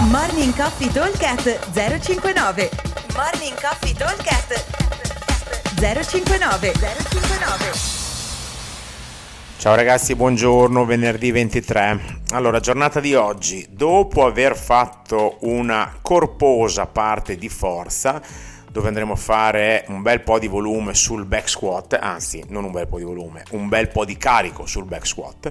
Morning Coffee Talkcast 059 Morning Coffee Talkcast 059 059 Ciao ragazzi, buongiorno, venerdì 23. Allora, giornata di oggi, dopo aver fatto una corposa parte di forza, dove andremo a fare un bel po' di volume sul back squat, anzi non un bel po' di volume, un bel po' di carico sul back squat,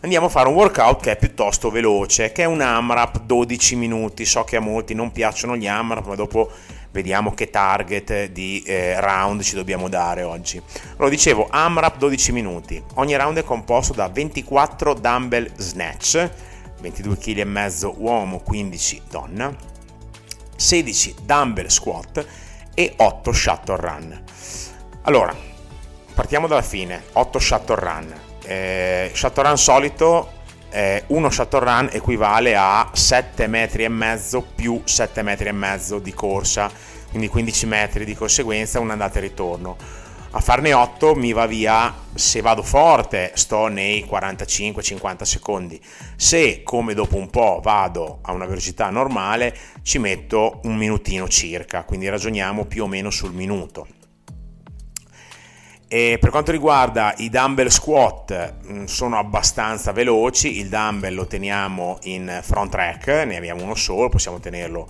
andiamo a fare un workout che è piuttosto veloce, che è un AMRAP 12 minuti, so che a molti non piacciono gli AMRAP, ma dopo vediamo che target di eh, round ci dobbiamo dare oggi. Lo dicevo, AMRAP 12 minuti, ogni round è composto da 24 dumbbell snatch, 22 kg e mezzo uomo, 15 donna, 16 dumbbell squat e 8 shuttle run. Allora, partiamo dalla fine, 8 shuttle run. Eh, run solito, eh, uno run equivale a 7 metri e mezzo più 7 metri e mezzo di corsa, quindi 15 metri di conseguenza un'andata e ritorno. A farne 8 mi va via, se vado forte sto nei 45-50 secondi, se come dopo un po' vado a una velocità normale ci metto un minutino circa, quindi ragioniamo più o meno sul minuto. E per quanto riguarda i dumbbell squat, mm, sono abbastanza veloci. Il dumbbell lo teniamo in front rack, ne abbiamo uno solo, possiamo tenerlo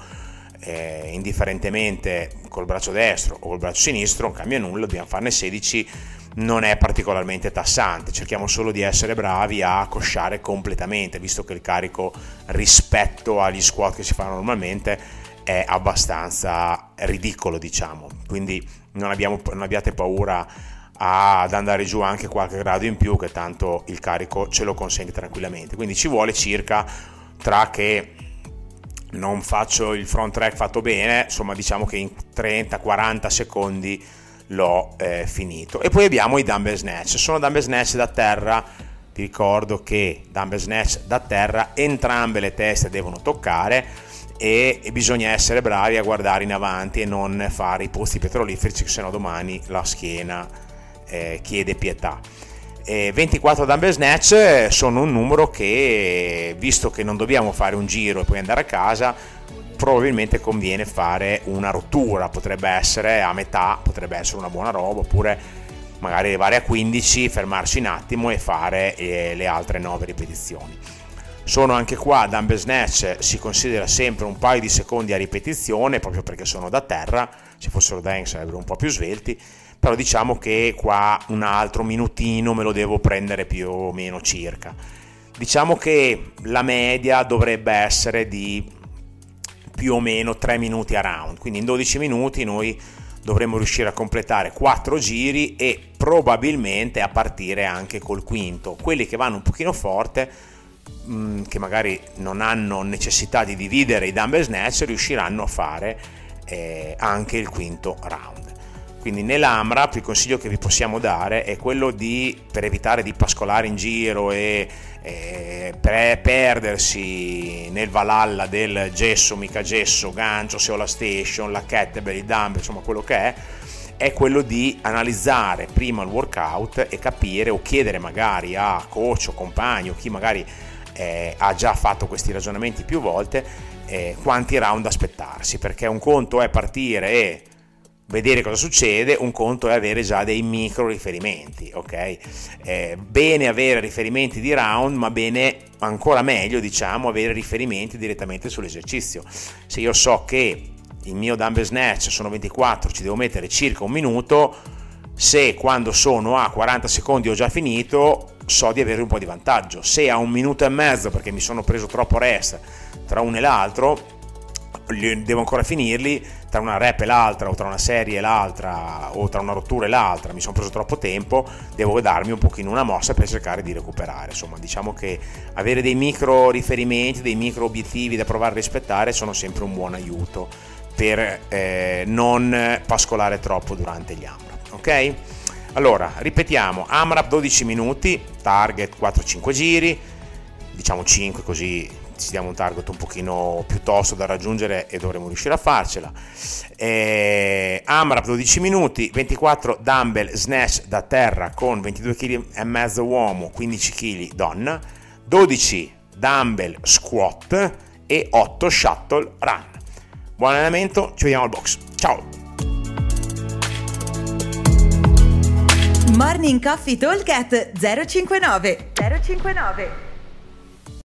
eh, indifferentemente col braccio destro o col braccio sinistro, non cambia nulla, dobbiamo farne 16, non è particolarmente tassante, cerchiamo solo di essere bravi a cosciare completamente, visto che il carico rispetto agli squat che si fanno normalmente è abbastanza ridicolo, diciamo, quindi non, abbiamo, non abbiate paura ad andare giù anche qualche grado in più che tanto il carico ce lo consente tranquillamente. Quindi ci vuole circa tra che non faccio il front track fatto bene, insomma diciamo che in 30-40 secondi l'ho eh, finito. E poi abbiamo i dumbbell snatch, sono dumbbell snatch da terra, ti ricordo che dumbbell snatch da terra entrambe le teste devono toccare e, e bisogna essere bravi a guardare in avanti e non fare i posti petroliferici, se no domani la schiena eh, chiede pietà. 24 dumbbell snatch sono un numero che, visto che non dobbiamo fare un giro e poi andare a casa, probabilmente conviene fare una rottura, potrebbe essere a metà, potrebbe essere una buona roba, oppure magari arrivare a 15, fermarsi un attimo e fare eh, le altre 9 ripetizioni. Sono anche qua dumbbell snatch, si considera sempre un paio di secondi a ripetizione, proprio perché sono da terra, se fossero da sarebbero un po' più svelti, però diciamo che qua un altro minutino me lo devo prendere più o meno circa. Diciamo che la media dovrebbe essere di più o meno 3 minuti a round, quindi in 12 minuti noi dovremmo riuscire a completare 4 giri e probabilmente a partire anche col quinto. Quelli che vanno un pochino forte, mm, che magari non hanno necessità di dividere i dumbbell snatch, riusciranno a fare eh, anche il quinto round. Quindi nell'AMRAP il consiglio che vi possiamo dare è quello di, per evitare di pascolare in giro e, e per perdersi nel valalla del gesso, mica gesso, gancio, se ho la station, la kettlebell, il dumbbell, insomma quello che è, è quello di analizzare prima il workout e capire o chiedere magari a coach o compagno, chi magari eh, ha già fatto questi ragionamenti più volte, eh, quanti round aspettarsi, perché un conto è partire e vedere cosa succede, un conto è avere già dei micro riferimenti, ok? Eh, bene avere riferimenti di round, ma bene ancora meglio, diciamo, avere riferimenti direttamente sull'esercizio. Se io so che il mio dumbbell snatch sono 24, ci devo mettere circa un minuto, se quando sono a 40 secondi ho già finito, so di avere un po' di vantaggio. Se a un minuto e mezzo, perché mi sono preso troppo rest tra uno e l'altro, devo ancora finirli tra una rep e l'altra o tra una serie e l'altra o tra una rottura e l'altra. Mi sono preso troppo tempo devo darmi un pochino una mossa per cercare di recuperare. Insomma diciamo che avere dei micro riferimenti dei micro obiettivi da provare a rispettare sono sempre un buon aiuto per eh, non pascolare troppo durante gli AMRAP ok? Allora ripetiamo AMRAP 12 minuti target 4-5 giri diciamo 5 così ci diamo un target un pochino più tosto da raggiungere e dovremo riuscire a farcela. Eh, AMRAP 12 minuti, 24 dumbbell snatch da terra con 22 kg e mezzo uomo, 15 kg donna, 12 dumbbell squat e 8 shuttle run. Buon allenamento, ci vediamo al box. Ciao! Morning Coffee Talk 059 059